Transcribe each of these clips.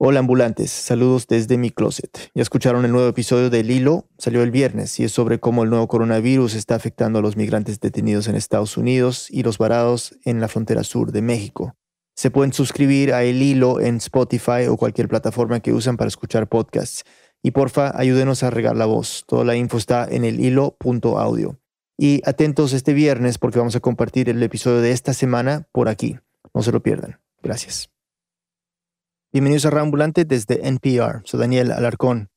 Hola ambulantes, saludos desde mi closet. Ya escucharon el nuevo episodio de Hilo, salió el viernes y es sobre cómo el nuevo coronavirus está afectando a los migrantes detenidos en Estados Unidos y los varados en la frontera sur de México. Se pueden suscribir a El Hilo en Spotify o cualquier plataforma que usan para escuchar podcasts. Y porfa, ayúdenos a regar la voz. Toda la info está en el hilo.audio. Y atentos este viernes porque vamos a compartir el episodio de esta semana por aquí. No se lo pierdan. Gracias. Bienvenidos a Rambulante desde NPR. Soy Daniel Alarcón.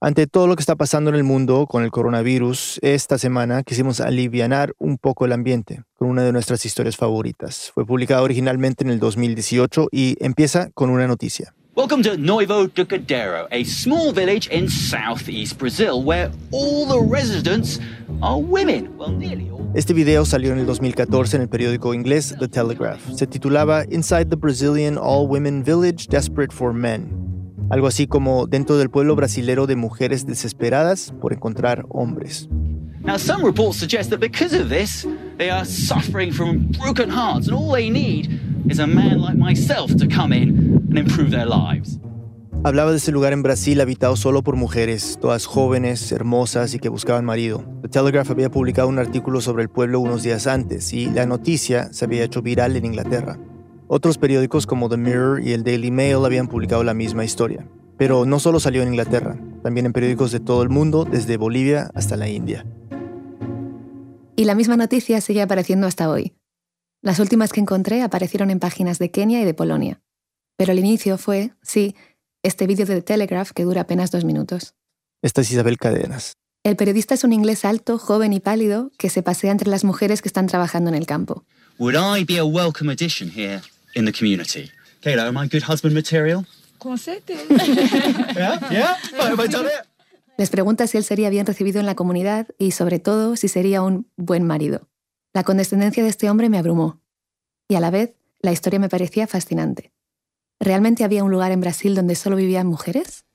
Ante todo lo que está pasando en el mundo con el coronavirus, esta semana quisimos alivianar un poco el ambiente con una de nuestras historias favoritas. Fue publicada originalmente en el 2018 y empieza con una noticia. Welcome to Noivo do Cadeiro, a small village in southeast Brazil where all the residents are women. Well, nearly all. Este video salió en el 2014 en el periódico inglés The Telegraph. Se titulaba Inside the Brazilian All-Women Village Desperate for Men. Algo así como dentro del pueblo brasilero de mujeres desesperadas por encontrar hombres. Now, some reports suggest that because of this, they are suffering from broken hearts, and all they need is a man like myself to come in and improve their lives. Hablaba de ese lugar en Brasil habitado solo por mujeres, todas jóvenes, hermosas y que buscaban marido. The Telegraph había publicado un artículo sobre el pueblo unos días antes y la noticia se había hecho viral en Inglaterra. Otros periódicos como The Mirror y el Daily Mail habían publicado la misma historia. Pero no solo salió en Inglaterra, también en periódicos de todo el mundo, desde Bolivia hasta la India. Y la misma noticia sigue apareciendo hasta hoy. Las últimas que encontré aparecieron en páginas de Kenia y de Polonia. Pero el inicio fue, sí, este vídeo de The Telegraph que dura apenas dos minutos. Esta es Isabel Cadenas. El periodista es un inglés alto, joven y pálido que se pasea entre las mujeres que están trabajando en el campo. Would I be a welcome addition here in the community? Kayla, am I good husband material? Yeah, yeah. Have I done it? Les pregunta si él sería bien recibido en la comunidad y, sobre todo, si sería un buen marido. La condescendencia de este hombre me abrumó. Y a la vez, la historia me parecía fascinante. ¿Realmente había un lugar en Brasil donde solo vivían mujeres?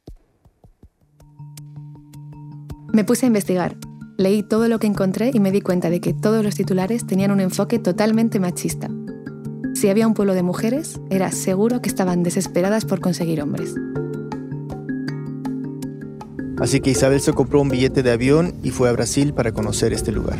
Me puse a investigar. Leí todo lo que encontré y me di cuenta de que todos los titulares tenían un enfoque totalmente machista. Si había un pueblo de mujeres, era seguro que estaban desesperadas por conseguir hombres. Así que Isabel se compró un billete de avión y fue a Brasil para conocer este lugar.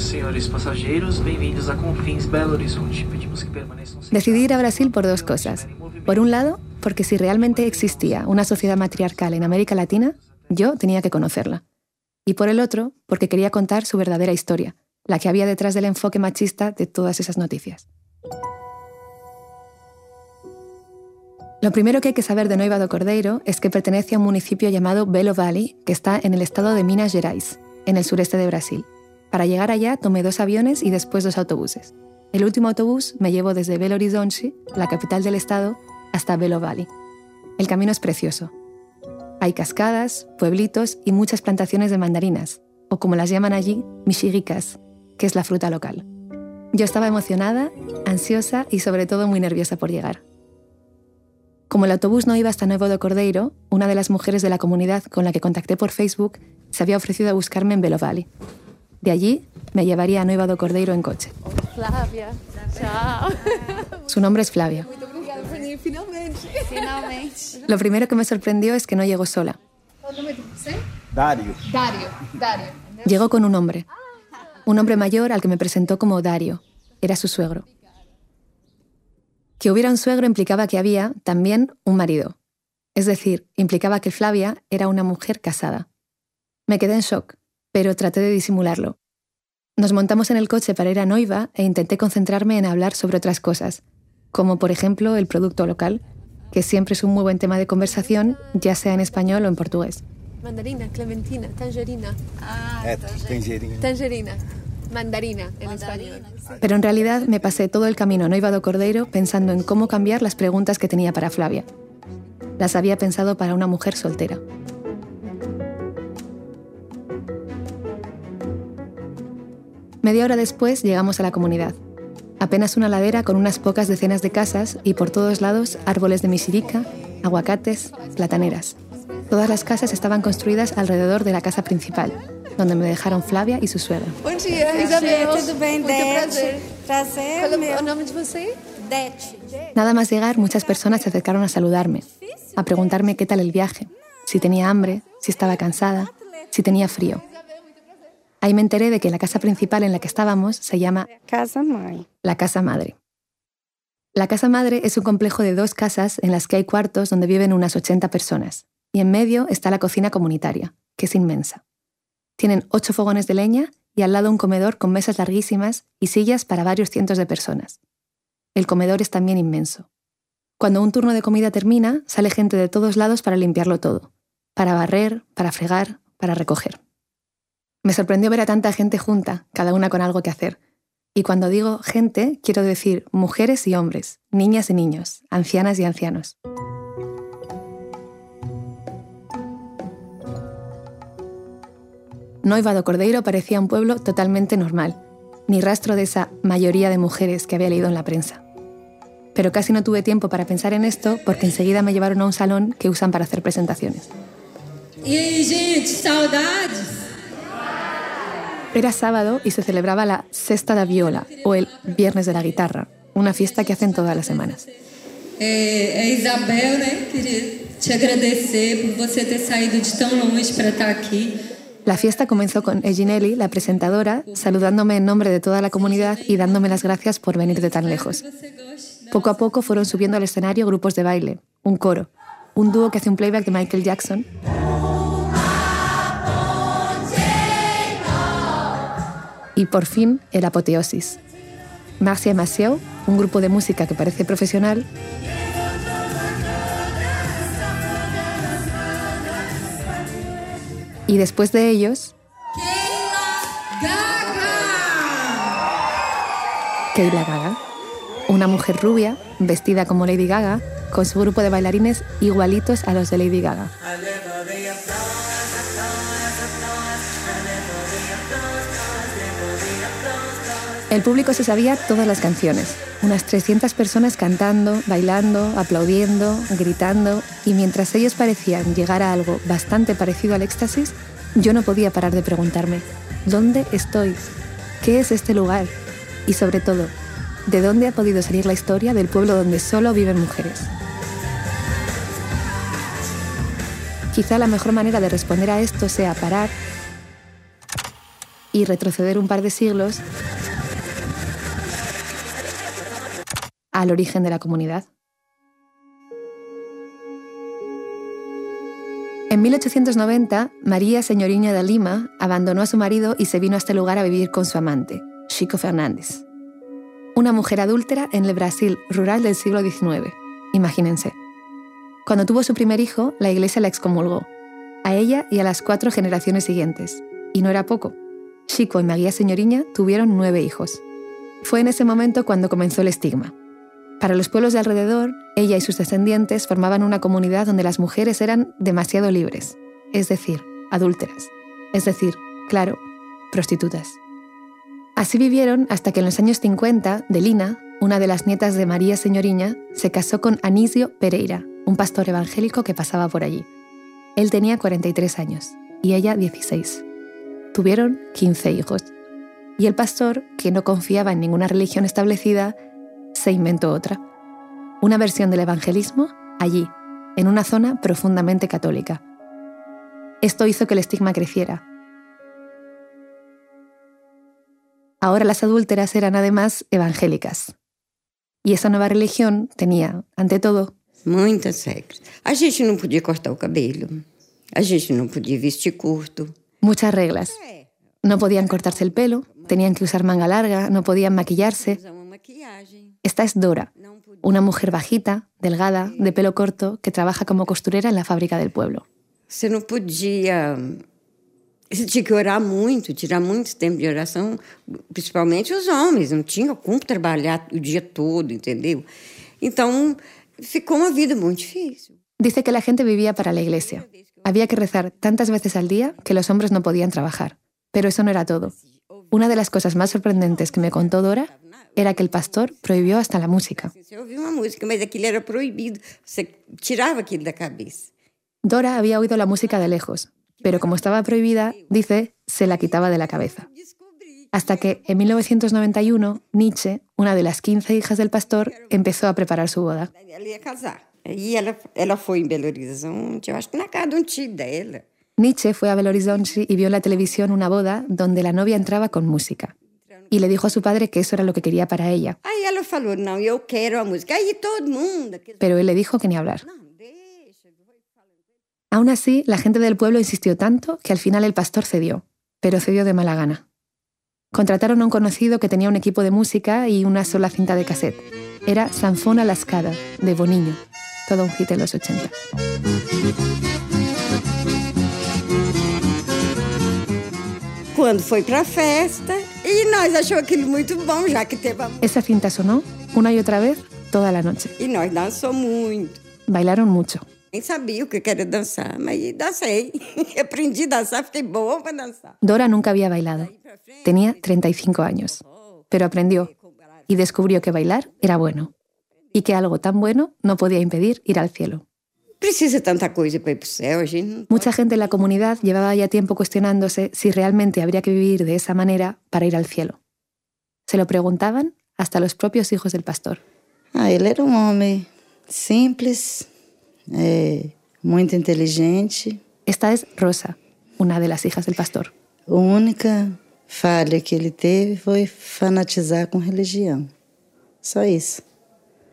Senhores passageiros, bem-vindos a Confins Belo Horizonte. Pedimos que permaneçam Decidí ir a Brasil por dos cosas. Por un lado, porque si realmente existía una sociedad matriarcal en América Latina, yo tenía que conocerla. Y por el otro, porque quería contar su verdadera historia, la que había detrás del enfoque machista de todas esas noticias. Lo primero que hay que saber de Noiva do Cordeiro es que pertenece a un municipio llamado Belo Valley, que está en el estado de Minas Gerais, en el sureste de Brasil. Para llegar allá tomé dos aviones y después dos autobuses. El último autobús me llevó desde Belo Horizonte, la capital del estado, hasta Belo Valley. El camino es precioso. Hay cascadas, pueblitos y muchas plantaciones de mandarinas, o como las llaman allí, mexicas, que es la fruta local. Yo estaba emocionada, ansiosa y sobre todo muy nerviosa por llegar. Como el autobús no iba hasta Nuevo de Cordeiro, una de las mujeres de la comunidad con la que contacté por Facebook se había ofrecido a buscarme en Belo Valley. De allí me llevaría a Nueva do Cordeiro en coche. Flávia. Tchau. Su nombre es Flavia. Lo primero que me sorprendió es que no llegó sola. Você? Dario. Dário. Dário. Llegó con un hombre. Un hombre mayor al que me presentó como Dario. Era su suegro. Que hubiera un suegro implicaba que había también un marido. Es decir, implicaba que Flavia era una mujer casada. Me quedé en shock, pero traté de disimularlo. Nos montamos en el coche para ir a Noiva e intenté concentrarme en hablar sobre otras cosas, como por ejemplo el producto local, que siempre es un muy buen tema de conversación, ya sea en español o en portugués. Mandarina, clementina, tangerina. É, tangerina. Tangerina. Mandarina en español. Pero en realidad me pasé todo el camino a Noiva do Cordeiro pensando en cómo cambiar las preguntas que tenía para Flavia. Las había pensado para una mujer soltera. Media hora después llegamos a la comunidad. Apenas una ladera con unas pocas decenas de casas y por todos lados árboles de misirica, aguacates, plataneras. Todas las casas estaban construidas alrededor de la casa principal, donde me dejaron Flavia y su suegra. Bom dia, Isabel. Nada más llegar, muchas personas se acercaron a saludarme, a preguntarme qué tal el viaje, si tenía hambre, si estaba cansada, si tenía frío. Ahí me enteré de que la casa principal en la que estábamos se llama Casa la Casa Madre. La Casa Madre es un complejo de dos casas en las que hay cuartos donde viven unas 80 personas, y en medio está la cocina comunitaria, que es inmensa. Tienen ocho fogones de leña y al lado un comedor con mesas larguísimas y sillas para varios cientos de personas. El comedor es también inmenso. Cuando un turno de comida termina, sale gente de todos lados para limpiarlo todo, para barrer, para fregar, para recoger. Me sorprendió ver a tanta gente junta, cada una con algo que hacer. Y cuando digo gente, quiero decir mujeres y hombres, niñas y niños, ancianas y ancianos. Noiva do Cordeiro parecía un pueblo totalmente normal, ni rastro de esa mayoría de mujeres que había leído en la prensa. Pero casi no tuve tiempo para pensar en esto porque enseguida me llevaron a un salón que usan para hacer presentaciones. E aí, gente, saudades? Era sábado y se celebraba la Sesta da Viola o el Viernes de la Guitarra, una fiesta que hacen todas las semanas. Isabel, né? Queria te agradecer por você ter saído de tão longe para estar aqui. La fiesta comenzó con Eginelli, la presentadora, saludándome en nombre de toda la comunidad y dándome las gracias por venir de tan lejos. Poco a poco fueron subiendo al escenario grupos de baile, un coro, un dúo que hace un playback de Michael Jackson. Y por fin, el apoteosis. Marcia Maceo, un grupo de música que parece profesional, y después de ellos, Keila Gaga, una mujer rubia, vestida como Lady Gaga, con su grupo de bailarines igualitos a los de Lady Gaga. El público se sabía todas las canciones, unas 300 personas cantando, bailando, aplaudiendo, gritando, y mientras ellos parecían llegar a algo bastante parecido al éxtasis, yo no podía parar de preguntarme, ¿dónde estoy? ¿Qué es este lugar? Y sobre todo, ¿de dónde ha podido salir la historia del pueblo donde solo viven mujeres? Quizá la mejor manera de responder a esto sea parar y retroceder un par de siglos al origen de la comunidad. En 1890, María Señoriña de Lima abandonó a su marido y se vino a este lugar a vivir con su amante, Chico Fernández. Una mujer adúltera en el Brasil rural del siglo XIX. Imagínense. Cuando tuvo su primer hijo, la iglesia la excomulgó, a ella y a las cuatro generaciones siguientes. Y no era poco. Chico y María Señoriña tuvieron nueve hijos. Fue en ese momento cuando comenzó el estigma. Para los pueblos de alrededor, ella y sus descendientes formaban una comunidad donde las mujeres eran demasiado libres, es decir, adúlteras, es decir, claro, prostitutas. Así vivieron hasta que en los años 50, Delina, una de las nietas de María Señoriña, se casó con Anisio Pereira, un pastor evangélico que pasaba por allí. Él tenía 43 años y ella 16. Tuvieron 15 hijos. Y el pastor, que no confiaba en ninguna religión establecida, se inventó otra. Una versión del evangelismo allí, en una zona profundamente católica. Esto hizo que el estigma creciera. Ahora las adúlteras eran además evangélicas. Y esa nueva religión tenía, ante todo, Muitas regras. A gente não podia cortar o cabelo. A gente não podia vestir curto. muchas reglas. No podían cortarse el pelo, tenían que usar manga larga, no podían maquillarse. Esta es Dora, una mujer bajita, delgada, de pelo corto, que trabaja como costurera en la fábrica del pueblo. Você não podia. Você tinha que orar muito, tirar muito tempo de oração, principalmente os homens. Não tinha como trabalhar o dia todo, entendeu? Então, ficou uma vida muito difícil. Dice que la gente vivía para la iglesia. Había que rezar tantas veces al día que los hombres no podían trabajar. Pero eso no era todo. Una de las cosas más sorprendentes que me contó Dora era que el pastor prohibió hasta la música. Dora había oído la música de lejos, pero como estaba prohibida, dice, se la quitaba de la cabeza. Hasta que, en 1991, Nietzsche, una de las 15 hijas del pastor, empezó a preparar su boda. Nietzsche fue a Belo Horizonte y vio en la televisión una boda donde la novia entraba con música. Y le dijo a su padre que eso era lo que quería para ella. Pero él le dijo que ni hablar. Aún así, la gente del pueblo insistió tanto que al final el pastor cedió, pero cedió de mala gana. Contrataron a un conocido que tenía un equipo de música y una sola cinta de cassette. Era Sanfona Lascada, de Boniño, todo un hit en los 80. Quando foi pra festa, e nós achou aquilo muito bom, já que teve a música. Esa cinta sonó una y otra vez toda la noche. E nós dançou muito. Bailaron mucho. Nem sabia o que era dançar, mas dancei. Aprendi a dançar, fiquei boa para dançar. Dora nunca había bailado. Tenía 35 años, pero aprendió y descubrió que bailar era bueno y que algo tan bueno no podía impedir ir al cielo. Precisa tanta coisa para ir pro céu, a gente não Mucha gente en la comunidad llevaba ya tiempo cuestionándose si realmente habría que vivir de esa manera para ir al cielo. Se lo preguntaban hasta los propios hijos del pastor. Ah, ele era um homem simples, é, muito inteligente. Esta es Rosa, una de las hijas del pastor. A única falha que ele teve foi fanatizar com religião. Só isso.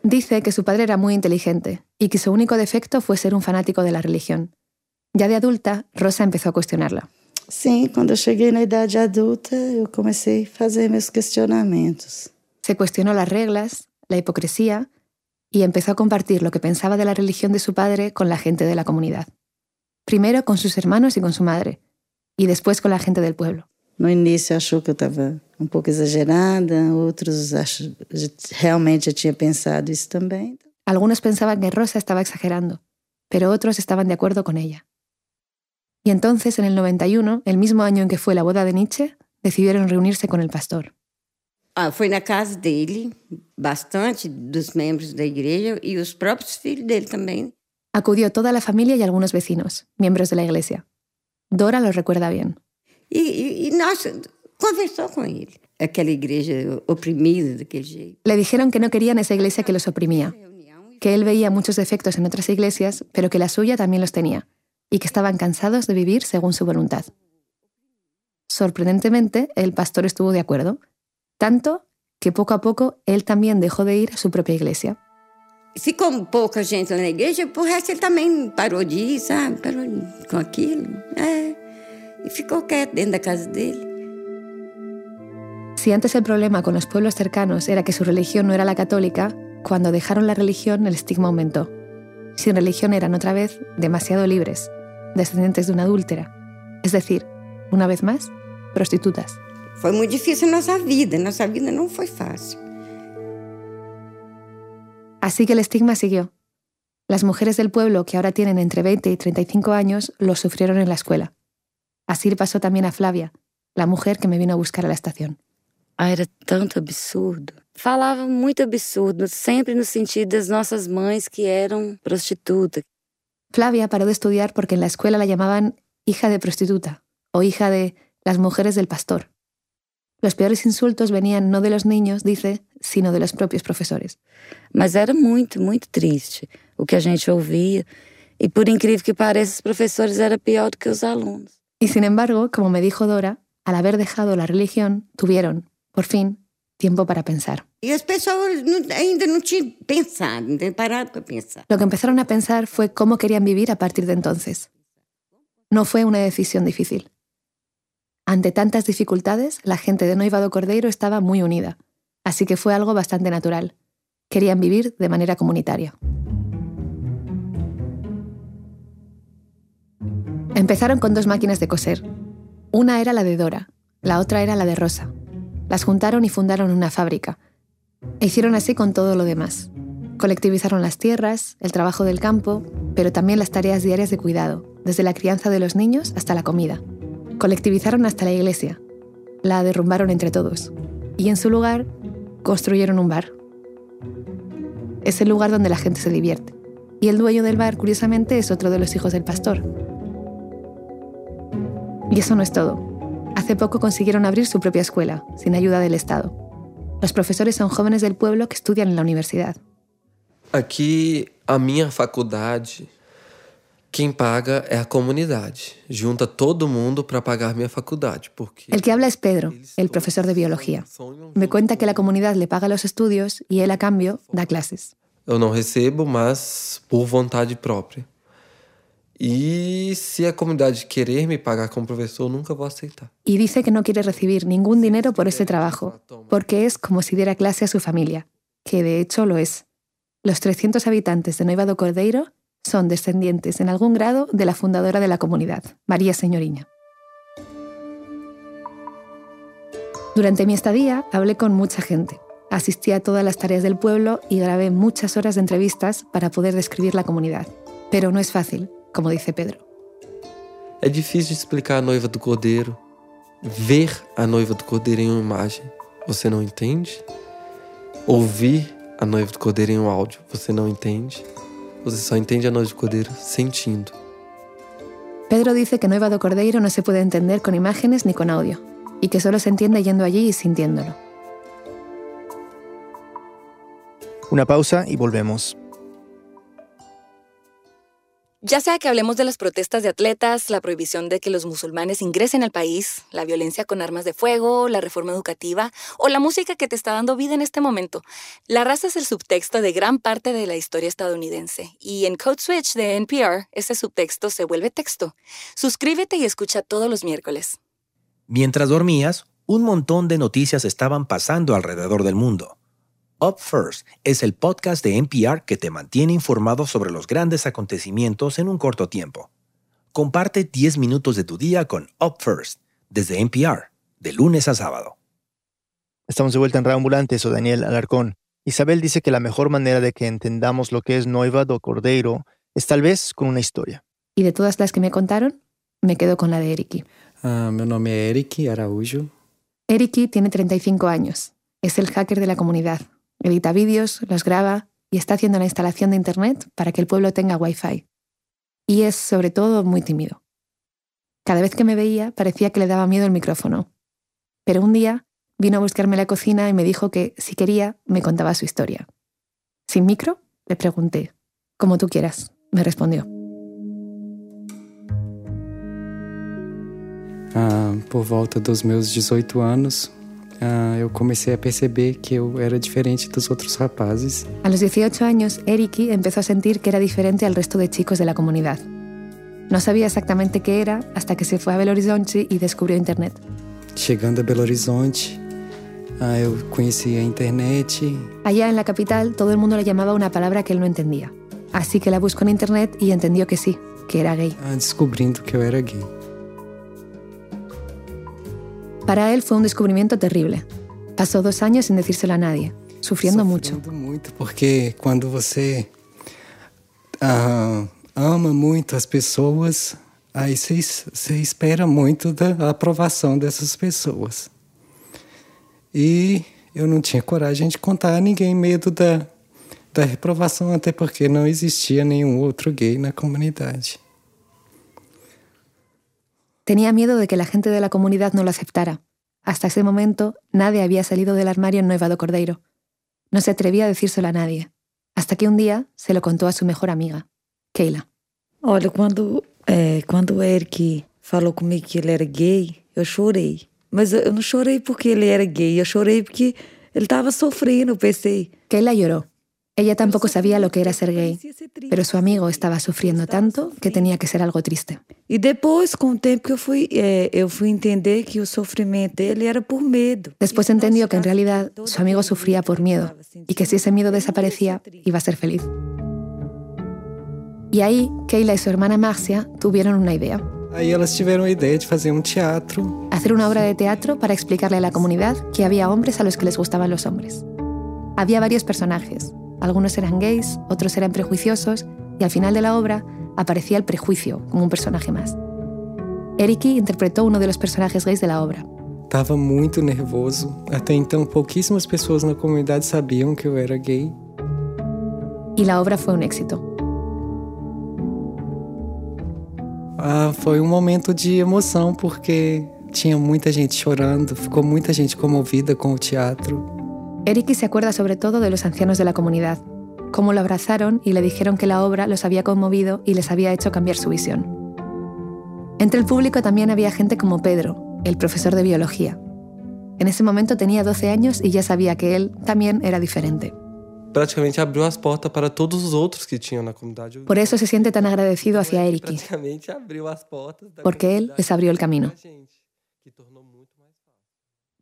Dice que su padre era muy inteligente y que su único defecto fue ser un fanático de la religión. Ya de adulta, Rosa empezó a cuestionarla. Sim, quando eu cheguei na idade adulta, eu comecei a fazer meus questionamentos. Se cuestionó las reglas, la hipocresía y empezó a compartir lo que pensaba de la religión de su padre con la gente de la comunidad. Primero con sus hermanos y con su madre, y después con la gente del pueblo. No início achou que eu estava um pouco exagerada, outros ach... realmente tinha pensado isso também. Algunos pensaban que Rosa estaba exagerando, pero otros estaban de acuerdo con ella. Y entonces, en el 91, el mismo año en que fue la boda de Nietzsche, decidieron reunirse con el pastor. Ah, foi na casa dele, bastante dos membros da igreja e os próprios filhos dele também. Acudió toda la familia y algunos vecinos, miembros de la iglesia. Dora lo recuerda bien. E nós conversou com ele. Aquela igreja oprimida daquele jeito. Le dijeron que no querían esa iglesia que los oprimía, que él veía muchos defectos en otras iglesias, pero que la suya también los tenía, y que estaban cansados de vivir según su voluntad. Sorprendentemente, el pastor estuvo de acuerdo, tanto que poco a poco él también dejó de ir a su propia iglesia. Ficou pouca gente lá na igreja, por resto ele também parou de ir, sabe? Parou de- com aquilo. É. E ficou quieto dentro da casa dele. Si antes el problema con los pueblos cercanos era que su religión no era la católica, cuando dejaron la religión el estigma aumentó. Sin religión eran otra vez demasiado libres, descendientes de una adúltera. Es decir, una vez más, prostitutas. Foi muito difícil nossa vida. Nossa vida não foi fácil. Así que el estigma siguió. Las mujeres del pueblo, que ahora tienen entre 20 y 35 años, lo sufrieron en la escuela. Así le pasó también a Flavia, la mujer que me vino a buscar a la estación. Ah, era tanto absurdo. Falava muito absurdo, sempre no sentido das nossas mães que eram prostitutas. Flavia paró de estudiar porque en la escuela la llamaban hija de prostituta o hija de las mujeres del pastor. Los peores insultos venían no de los niños, dice, sino de los propios profesores. Mas era muito, muito triste o que a gente ouvia. E por incrível que pareça, os professores eram pior do que os alunos. Y sin embargo, como me dijo Dora, al haber dejado la religión, tuvieron, por fin, tiempo para pensar. E as pessoas não- ainda não tinham pensado, não tinham parado para pensar. Lo que empezaron a pensar fue cómo querían vivir a partir de entonces. No fue una decisión difícil. Ante tantas dificultades, la gente de Noivado Cordeiro estaba muy unida, así que fue algo bastante natural. Querían vivir de manera comunitaria. Empezaron con dos máquinas de coser. Una era la de Dora, la otra era la de Rosa. Las juntaron y fundaron una fábrica. E hicieron así con todo lo demás. Colectivizaron las tierras, el trabajo del campo, pero también las tareas diarias de cuidado, desde la crianza de los niños hasta la comida. Colectivizaron hasta la iglesia. La derrumbaron entre todos. Y en su lugar, construyeron un bar. Es el lugar donde la gente se divierte. Y el dueño del bar, curiosamente, es otro de los hijos del pastor. Y eso no es todo. Hace poco consiguieron abrir su propia escuela, sin ayuda del Estado. Los profesores son jóvenes del pueblo que estudian en la universidad. Aqui, a minha faculdade, quem paga é a comunidade. Junta todo mundo para pagar minha faculdade. Porque El que habla es Pedro, el profesor de biología. Me cuenta que la comunidad le paga los estudios y él a cambio da clases. eu não recebo, mas por vontade própria. E se a comunidade querer me pagar como professor, eu nunca vou aceitar. Y dice que no quiere recibir ningún dinero por ese trabajo, porque es como si diera clase a su familia, que de hecho lo es. Los 300 habitantes de Noiva do Cordeiro son descendientes en algún grado de la fundadora de la comunidad, María Señoriña. Durante mi estadía hablé con mucha gente. Asistí a todas las tareas del pueblo y grabé muchas horas de entrevistas para poder describir la comunidad. Pero no es fácil, como dice Pedro. É difícil explicar a noiva do cordeiro, ver a noiva do cordeiro em uma imagem, você não entende? Ouvir a noiva do cordeiro em um áudio, você não entende? Você só entende a noiva do cordeiro sentindo. Pedro dice que Nueva do Cordeiro no se puede entender con imágenes ni con audio, y que solo se entiende yendo allí y sintiéndolo. Una pausa y volvemos. Ya sea que hablemos de las protestas de atletas, la prohibición de que los musulmanes ingresen al país, la violencia con armas de fuego, la reforma educativa o la música que te está dando vida en este momento, la raza es el subtexto de gran parte de la historia estadounidense y en Code Switch de NPR ese subtexto se vuelve texto. Suscríbete y escucha todos los miércoles. Mientras dormías, un montón de noticias estaban pasando alrededor del mundo. Up First es el podcast de NPR que te mantiene informado sobre los grandes acontecimientos en un corto tiempo. Comparte 10 minutos de tu día con Up First desde NPR, de lunes a sábado. Estamos de vuelta en Reambulante, soy Daniel Alarcón. Isabel dice que la mejor manera de que entendamos lo que es Noiva do Cordeiro es tal vez con una historia. Y de todas las que me contaron, me quedo con la de Eriki. Ah, meu nome é Eric Araújo. Eriki tiene 35 años. Es el hacker de la comunidad. Edita vídeos, los graba y está haciendo la instalación de Internet para que el pueblo tenga Wi-Fi. Y es, sobre todo, muy tímido. Cada vez que me veía parecía que le daba miedo el micrófono. Pero un día vino a buscarme a la cocina y me dijo que, si quería, me contaba su historia. ¿Sin micro? Le pregunté. Como tú quieras, me respondió. Ah, por volta dos meus 18 anos, ah, eu comecei a perceber que eu era diferente dos outros rapazes. A los 18 años, Eriki empezó a sentir que era diferente al resto de chicos de la comunidad. No sabía exactamente qué era hasta que se fue a Belo Horizonte y descubrió Internet. Chegando a Belo Horizonte, ah, eu conheci a internet. Allá en la capital, todo el mundo le llamaba una palabra que él no entendía. Así que la buscó en Internet y entendió que sí, que era gay. ah, descobrindo que eu era gay. Para él fue un descubrimiento terrible. Pasó dos años sin decírselo a nadie, sufriendo mucho. Sofrendo muito, porque quando você ah, ama muito as pessoas, aí você, es- você espera muito da aprovação dessas pessoas. E eu não tinha coragem de contar a ninguém, medo da reprovação, até porque não existia nenhum outro gay na comunidade. Tenía miedo de que la gente de la comunidad no lo aceptara. Hasta ese momento, nadie había salido del armario en Nueva do Cordeiro. No se atrevía a decírselo a nadie. Hasta que un día se lo contó a su mejor amiga, Keila. Olha, quando, é, quando o Eric falou comigo que ele era gay, eu chorei. Mas eu não chorei porque ele era gay, eu chorei porque ele estava sofrendo, eu pensei. Keila lloró. Ella tampoco sabía lo que era ser gay, pero su amigo estaba sufriendo tanto que tenía que ser algo triste. E depois, com o tempo que eu fui, é, eu fui entender que o sofrimento dele era por medo. Después entendió que en realidad su amigo sufría por miedo y que si ese miedo desaparecía, iba a ser feliz. Y ahí, Keila y su hermana Marcia tuvieron una idea. Aí elas tiveram a ideia de fazer um teatro Hacer una obra de teatro para explicarle a la comunidad que había hombres a los que les gustaban los hombres. Había varios personajes. Algunos eran gays, otros eran prejuiciosos y al final de la obra aparecía el prejuicio como un personaje más. Eriki interpretó uno de los personajes gays de la obra. Tava muito nervoso. Até então, pouquíssimas pessoas na comunidade sabiam que eu era gay. y la obra fue un éxito. Ah, foi um momento de emoção, porque tinha muita gente chorando, ficou muita gente comovida com o teatro. Eriki se acuerda sobre todo de los ancianos de la comunidad, cómo lo abrazaron y le dijeron que la obra los había conmovido y les había hecho cambiar su visión. Entre el público también había gente como Pedro, el profesor de biología. En ese momento tenía 12 años y ya sabía que él también era diferente. Praticamente abriu as portas para todos os outros que tinham na comunidade. Por eso se siente tan agradecido hacia Eriki, porque él les abrió el camino.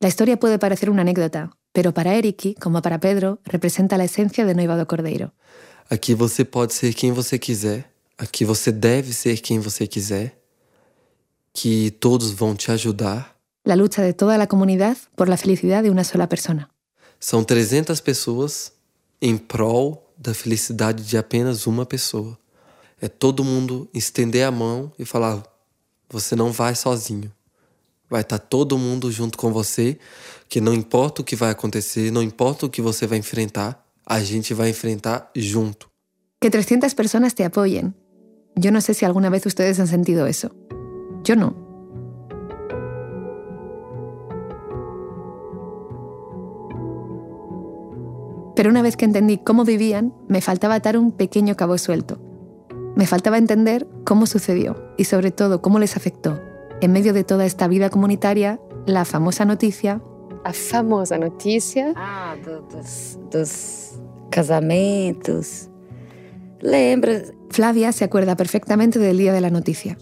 La historia puede parecer una anécdota, pero para Eriki, como para Pedro, representa la esencia de Noiva do Cordeiro. Aqui você pode ser quem você quiser. Aqui você deve ser quem você quiser. Que todos vão te ajudar. La lucha de toda la comunidad por la felicidad de una sola persona. São 300 pessoas em prol da felicidade de apenas uma pessoa. É todo mundo estender a mão e falar: você não vai sozinho. Vai estar todo mundo junto com você, que não importa o que vai acontecer, não importa o que você vai enfrentar, a gente vai enfrentar junto. Que 300 personas te apoyen. Yo no sé si alguna vez ustedes han sentido eso. Yo no. Pero una vez que entendí cómo vivían, me faltaba atar un pequeño cabo suelto. Me faltaba entender cómo sucedió y sobre todo cómo les afectó, en medio de toda esta vida comunitaria, la famosa noticia. A famosa notícia. Ah, do- dos, dos casamentos. Lembra? Flavia se acuerda perfectamente del día de la noticia.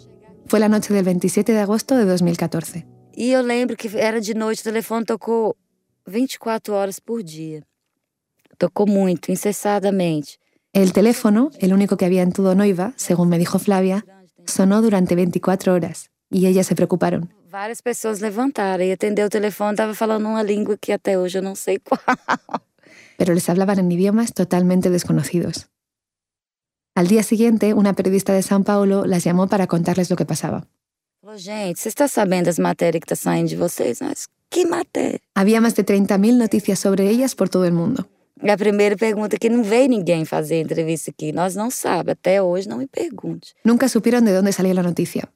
Fue la noche del 27 de agosto de 2014. E eu lembro que era de noite, o telefone tocou 24 horas por dia. Tocou muito, incessadamente. El teléfono, el único que había en todo Noiva, según me dijo Flavia, sonó durante 24 horas y ellas se preocuparon. Várias pessoas levantaram e atendeu o telefone, estava falando uma língua que até hoje eu não sei qual. pero les hablaban en idiomas totalmente desconocidos. Al día siguiente, una periodista de São Paulo las llamó para contarles lo que pasaba. Gente, você está sabendo das matérias que tá saindo de vocês? Mas que matéria? Había más de 30.000 noticias sobre ellas por todo el mundo. E a primeira pergunta é que não veio ninguém fazer entrevista aqui. Nós não sabemos, até hoje não me pergunte. Nunca supieron de dónde salió la noticia.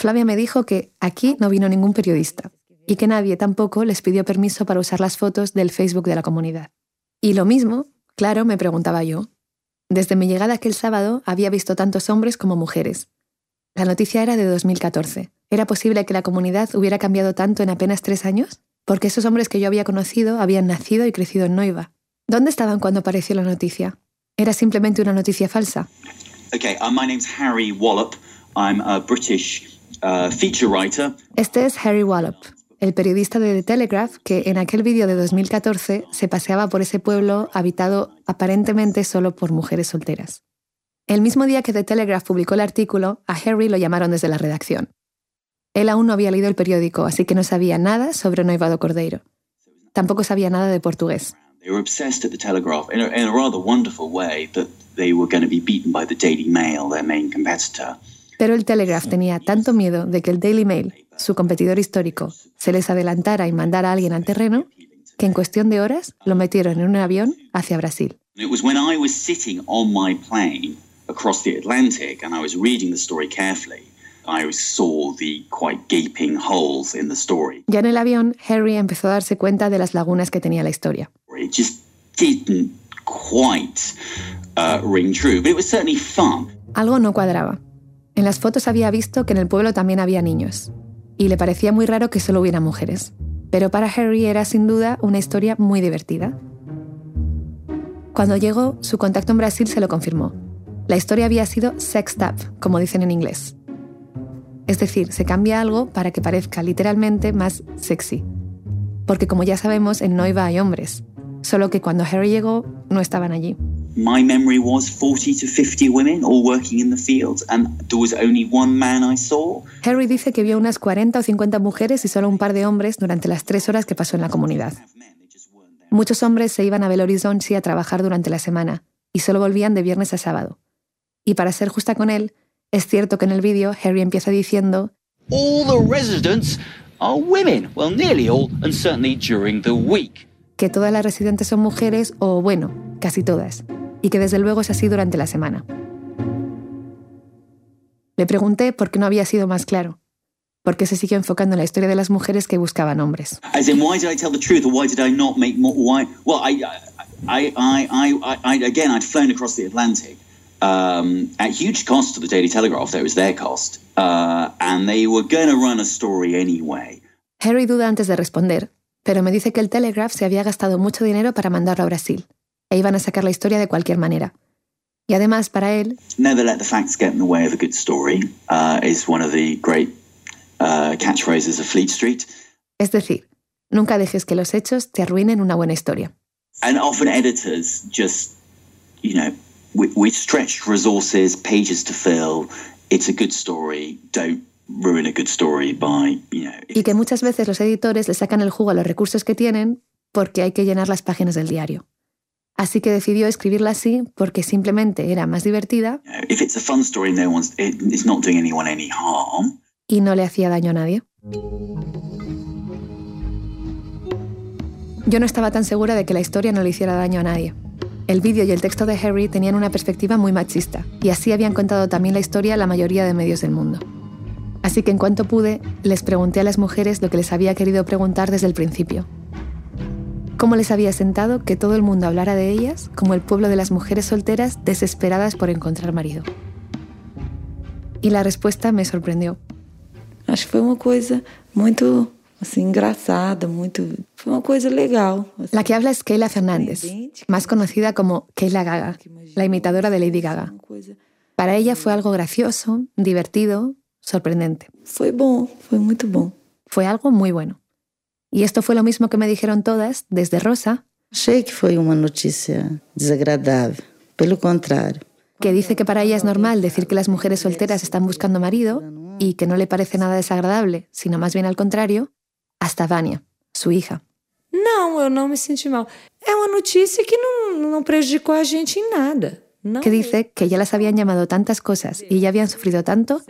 Flavia me dijo que aquí no vino ningún periodista y que nadie tampoco les pidió permiso para usar las fotos del Facebook de la comunidad. Y lo mismo, claro, me preguntaba yo. Desde mi llegada aquel sábado había visto tantos hombres como mujeres. La noticia era de 2014. ¿Era posible que la comunidad hubiera cambiado tanto en apenas tres años? Porque esos hombres que yo había conocido habían nacido y crecido en Noiva. ¿Dónde estaban cuando apareció la noticia? ¿Era simplemente una noticia falsa? Uh, Harry Wallop. Este es Harry Wallop, el periodista de The Telegraph que en aquel vídeo de 2014 se paseaba por ese pueblo habitado aparentemente solo por mujeres solteras. El mismo día que The Telegraph publicó el artículo, a Harry lo llamaron desde la redacción. Él aún no había leído el periódico, así que no sabía nada sobre Noivado Cordeiro. Tampoco sabía nada de portugués. Pero el Telegraph tenía tanto miedo de que el Daily Mail, su competidor histórico, se les adelantara y mandara a alguien al terreno, que en cuestión de horas lo metieron en un avión hacia Brasil. And it was when I was sitting on my plane across the Atlantic and I was reading the story carefully, I saw the quite gaping holes in the story. Ya en el avión, Harry empezó a darse cuenta de las lagunas que tenía la historia. It just didn't quite uh, ring true, but it was certainly fun. Algo no cuadraba. En las fotos había visto que en el pueblo también había niños, y le parecía muy raro que solo hubiera mujeres. Pero para Harry era sin duda una historia muy divertida. Cuando llegó, su contacto en Brasil se lo confirmó. La historia había sido sexed up, como dicen en inglés. Es decir, se cambia algo para que parezca literalmente más sexy. Porque como ya sabemos, en Noiva hay hombres. Solo que cuando Harry llegó, no estaban allí. My memory was 40 to 50 women all working in the fields, and there was only one man I saw. Harry dice que vio unas 40 o 50 mujeres y solo un par de hombres durante las tres horas que pasó en la comunidad. Muchos hombres se iban a Belo Horizonte a trabajar durante la semana y solo volvían de viernes a sábado. Y para ser justa con él, es cierto que en el vídeo Harry empieza diciendo All the residents are women. Well, nearly all, and certainly during the week. que todas las residentes son mujeres o, bueno, casi todas, y que desde luego es así durante la semana. Le pregunté por qué no había sido más claro. porque se siguió enfocando en la historia de las mujeres que buscaban hombres. Again, I'd flown across the Atlantic um, at huge cost to the Daily Telegraph. That was their cost, uh, and they were going to run a story anyway. Harry duda antes de responder, pero me dice que el Telegraph se había gastado mucho dinero para mandarlo a Brasil, e iban a sacar la historia de cualquier manera. Y además, para él, Never let the facts get in the way of a good story uh, is one of the great uh, catchphrases of Fleet Street. es decir, nunca dejes que los hechos te arruinen una buena historia. And often editors just, you know, with, with stretched resources, pages to fill, it's a good story. Don't ruin a good story by, you know. Y que muchas veces los editores le sacan el jugo a los recursos que tienen porque hay que llenar las páginas del diario. Así que decidió escribirla así porque simplemente era más divertida y no le hacía daño a nadie. Yo no estaba tan segura de que la historia no le hiciera daño a nadie. El vídeo y el texto de Harry tenían una perspectiva muy machista, y así habían contado también la historia la mayoría de medios del mundo. Así que en cuanto pude, les pregunté a las mujeres lo que les había querido preguntar desde el principio. ¿Cómo les había sentado que todo el mundo hablara de ellas como el pueblo de las mujeres solteras desesperadas por encontrar marido? Y la respuesta me sorprendió. Acho que foi uma coisa muito assim engraçada, muito, foi uma coisa legal. La que habla es Keila Fernández, más conocida como Keila Gaga, la imitadora de Lady Gaga. Para ella fue algo gracioso, divertido, sorprendente. Foi bom, foi muito bom. Fue algo muy bueno. Y esto fue lo mismo que me dijeron todas, desde Rosa, Achei que foi uma notícia desagradável. Pelo contrário. que dice que para ella es normal decir que las mujeres solteras están buscando marido y que no le parece nada desagradable, sino más bien al contrario, hasta Vania, su hija. Não, eu não me senti mal. É uma notícia que não, não prejudicou a gente em nada. Que dice que ya las habían llamado tantas cosas y ya habían sufrido tanto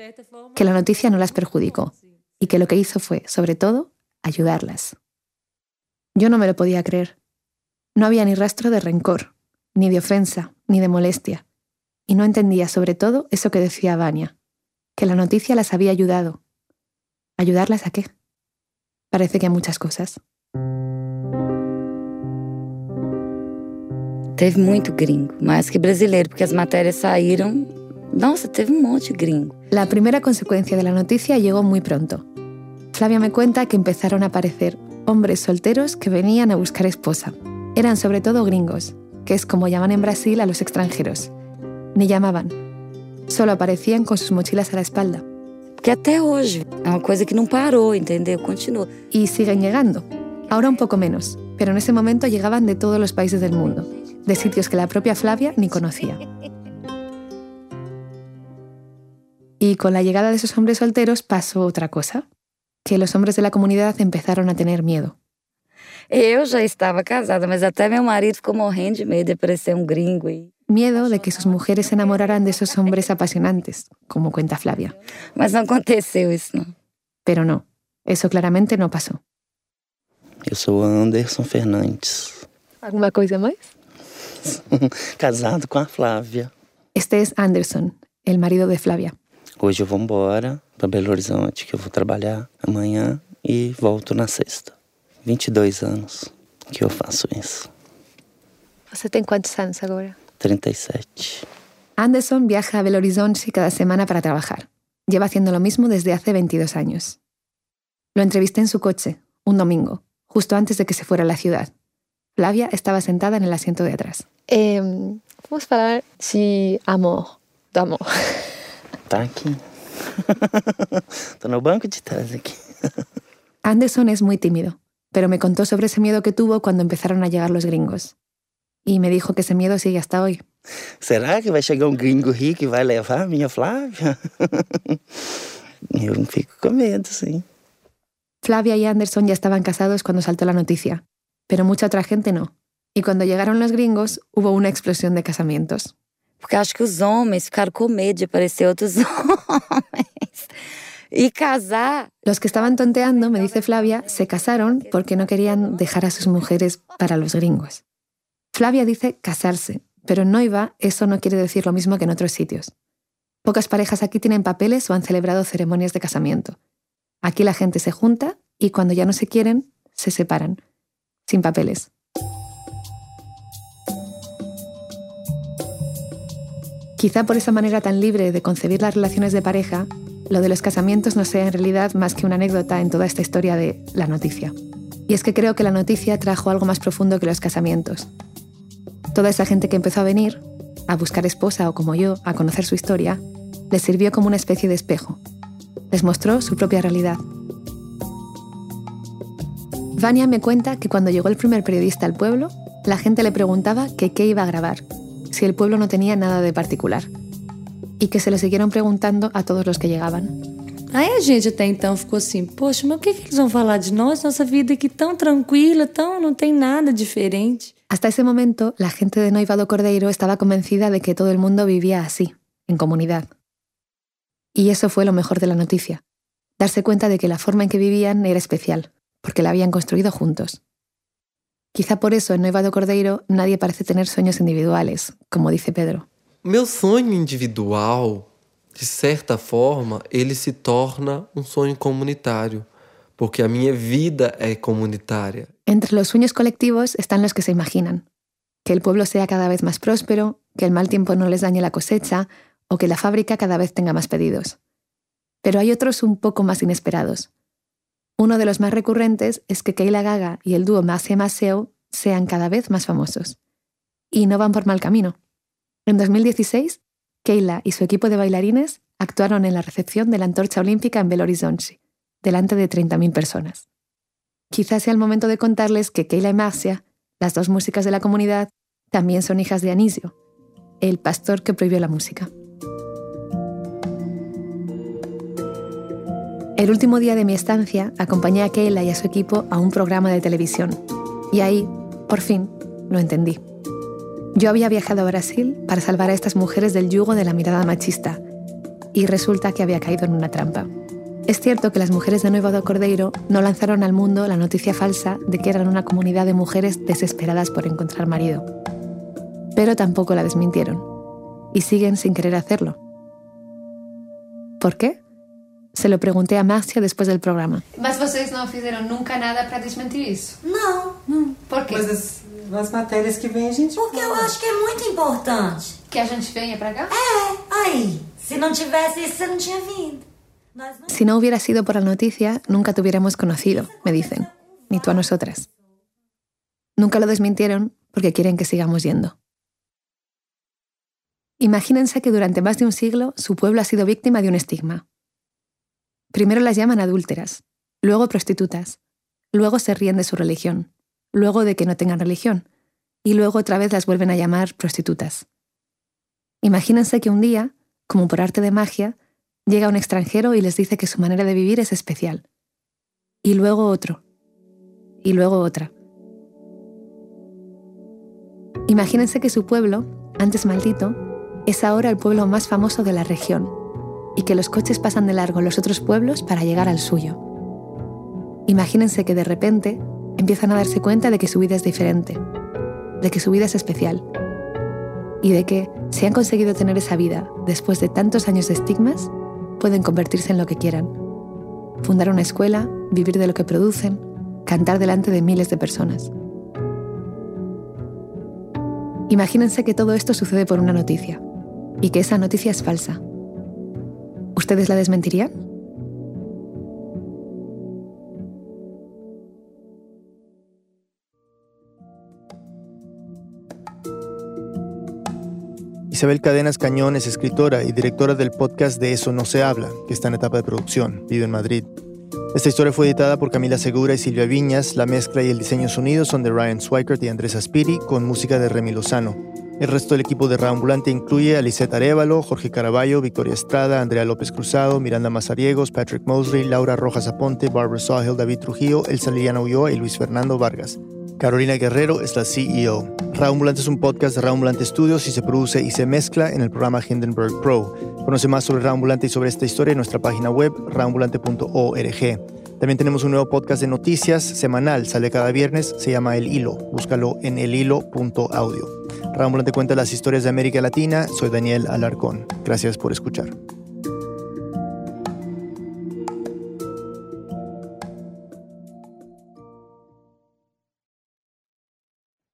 que la noticia no las perjudicó y que lo que hizo fue, sobre todo, ayudarlas. Yo no me lo podía creer. No había ni rastro de rencor, ni de ofensa, ni de molestia. Y no entendía sobre todo eso que decía Vania, que la noticia las había ayudado. ¿Ayudarlas a qué? Parece que a muchas cosas. Teve muito gringo, mais que brasileiro, porque as matérias saíram. Nossa, teve um monte de gringo. La primera consecuencia de la noticia llegó muy pronto. Flavia me cuenta que empezaron a aparecer hombres solteros que venían a buscar esposa. Eran sobre todo gringos, que es como llaman en Brasil a los extranjeros. Ni llamaban. Solo aparecían con sus mochilas a la espalda. Porque até hoje é uma coisa que não parou, entendeu? Continua. Y siguen llegando. Ahora un poco menos, pero en ese momento llegaban de todos los países del mundo, de sitios que la propia Flavia ni conocía. Y con la llegada de esos hombres solteros pasó otra cosa, que los hombres de la comunidad empezaron a tener miedo. Eu já estava casada, mas até meu marido ficou morrendo de medo de aparecer um gringo aí. Miedo de que sus mujeres se enamoraran de esos hombres apasionantes, como cuenta Flavia. Mas não aconteceu isso, não. Pero no, eso claramente no pasó. Eu sou Anderson Fernandes, ¿Alguna cosa más? casado com a Flávia. Este es Anderson, el marido de Flavia. Hoje eu vou embora para Belo Horizonte, que eu vou trabalhar amanhã e volto na sexta. 22 anos que eu faço isso. ¿Você tem cuántos años ahora? 37. Anderson viaja a Belo Horizonte cada semana para trabajar. Lleva haciendo lo mismo desde hace 22 años. Lo entrevisté en su coche, un domingo, justo antes de que se fuera a la ciudad. Flavia estaba sentada en el asiento de atrás. vamos falar de amor, do amor. Tá aqui. Tô no banco de trás aqui. Anderson es muy tímido, pero me contó sobre ese miedo que tuvo cuando empezaron a llegar los gringos. Y me dijo que ese miedo sigue hasta hoy. Será que vai chegar um gringo rico e vai levar a minha Flávia? Eu fico com medo, sim. Flavia y Anderson ya estaban casados cuando saltó la noticia, pero mucha otra gente no. Y cuando llegaron los gringos, hubo una explosión de casamientos. Porque acho que os homens ficaram com medo de aparecer outros homens. E casar. Los que estaban tonteando, me dice Flavia, se casaron porque no querían dejar a sus mujeres para los gringos. Flavia dice casarse, pero en Noiva eso no quiere decir lo mismo que en otros sitios. Pocas parejas aquí tienen papeles o han celebrado ceremonias de casamiento. Aquí la gente se junta y cuando ya no se quieren, se separan, sin papeles. Quizá por esa manera tan libre de concebir las relaciones de pareja, lo de los casamientos no sea en realidad más que una anécdota en toda esta historia de la noticia. Y es que creo que la noticia trajo algo más profundo que los casamientos. Toda esa gente que empezó a venir, a buscar esposa o como yo, a conocer su historia, les sirvió como una especie de espejo. Les mostró su propia realidad. Vania me cuenta que cuando llegó el primer periodista al pueblo, la gente le preguntaba que qué iba a grabar, si el pueblo no tenía nada de particular, y que se lo siguieron preguntando a todos los que llegaban. Aí a gente até então ficou assim, poxa, mas o que, que eles vão falar de nós? Nossa vida aqui tão tranquila, tão não tem nada diferente. Hasta ese momento, la gente de Noivado Cordeiro estaba convencida de que todo el mundo vivía así, en comunidad. Y eso fue lo mejor de la noticia, darse cuenta de que la forma en que vivían era especial, porque la habían construido juntos. Quizá por eso en Noivado Cordeiro nadie parece tener sueños individuales, como dice Pedro. Meu sonho individual, de certa forma, ele se torna um sonho comunitário, porque a minha vida é comunitária. Entre los sueños colectivos están los que se imaginan. Que el pueblo sea cada vez más próspero, que el mal tiempo no les dañe la cosecha o que la fábrica cada vez tenga más pedidos. Pero hay otros un poco más inesperados. Uno de los más recurrentes es que Keila Gaga y el dúo Masia Maseo sean cada vez más famosos. Y no van por mal camino. En 2016, Keila y su equipo de bailarines actuaron en la recepción de la antorcha olímpica en Belo Horizonte, delante de 30.000 personas. Quizás sea el momento de contarles que Keila y Marcia, las dos músicas de la comunidad, también son hijas de Anisio, el pastor que prohibió la música. El último día de mi estancia acompañé a Keila y a su equipo a un programa de televisión. Y ahí, por fin, lo entendí. Yo había viajado a Brasil para salvar a estas mujeres del yugo de la mirada machista. Y resulta que había caído en una trampa. Es cierto que las mujeres de Nuevo do Cordeiro no lanzaron al mundo la noticia falsa de que eran una comunidad de mujeres desesperadas por encontrar marido. Pero tampoco la desmintieron. Y siguen sin querer hacerlo. ¿Por qué? Se lo pregunté a Márcia después del programa. Mas vocês não fizeram nunca nada para desmentir isso? Não, não. Por quê? Mas as, as matérias que vem a gente Porque eu acho que é muito importante. Que a gente venha para cá? É, aí. Se não tivesse isso, você não tinha vindo. Si no hubiera sido por la noticia, nunca te hubiéramos conocido, me dicen, ni tú a nosotras. Nunca lo desmintieron porque quieren que sigamos yendo. Imagínense que durante más de un siglo su pueblo ha sido víctima de un estigma. Primero las llaman adúlteras, luego prostitutas, luego se ríen de su religión, luego de que no tengan religión, y luego otra vez las vuelven a llamar prostitutas. Imagínense que un día, como por arte de magia, llega un extranjero y les dice que su manera de vivir es especial. Y luego otro. Y luego otra. Imagínense que su pueblo, antes maldito, es ahora el pueblo más famoso de la región y que los coches pasan de largo los otros pueblos para llegar al suyo. Imagínense que de repente empiezan a darse cuenta de que su vida es diferente, de que su vida es especial y de que, si han conseguido tener esa vida después de tantos años de estigmas, pueden convertirse en lo que quieran. Fundar una escuela, vivir de lo que producen, cantar delante de miles de personas. Imagínense que todo esto sucede por una noticia y que esa noticia es falsa. ¿Ustedes la desmentirían? Isabel Cadenas Cañón es escritora y directora del podcast de Eso no se habla, que está en etapa de producción, vive en Madrid. Esta historia fue editada por Camila Segura y Silvia Viñas, la mezcla y el diseño sonido son de Ryan Swikert y Andrés Aspiri, con música de Remy Lozano. El resto del equipo de Raambulante incluye a Lisette Arevalo, Jorge Caraballo, Victoria Estrada, Andrea López Cruzado, Miranda Mazariegos, Patrick Mosley, Laura Rojas Aponte, Barbara Sawhill, David Trujillo, Elsa Liliana Ulloa y Luis Fernando Vargas. Carolina Guerrero es la CEO. Raambulante es un podcast de Raambulante Studios y se produce y se mezcla en el programa Hindenburg Pro. Conoce más sobre Raambulante y sobre esta historia en nuestra página web raambulante.org. También tenemos un nuevo podcast de noticias semanal, sale cada viernes, se llama El Hilo. Búscalo en elhilo.audio. Ramón te cuenta las historias de América Latina. Soy Daniel Alarcón. Gracias por escuchar.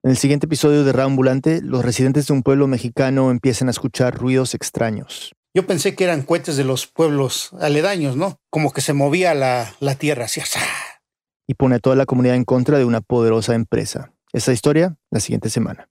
En el siguiente episodio de Raambulante, los residentes de un pueblo mexicano empiezan a escuchar ruidos extraños. Yo pensé que eran cohetes de los pueblos aledaños, ¿no? Como que se movía la, la tierra así. Y pone a toda la comunidad en contra de una poderosa empresa. Esa historia, la siguiente semana.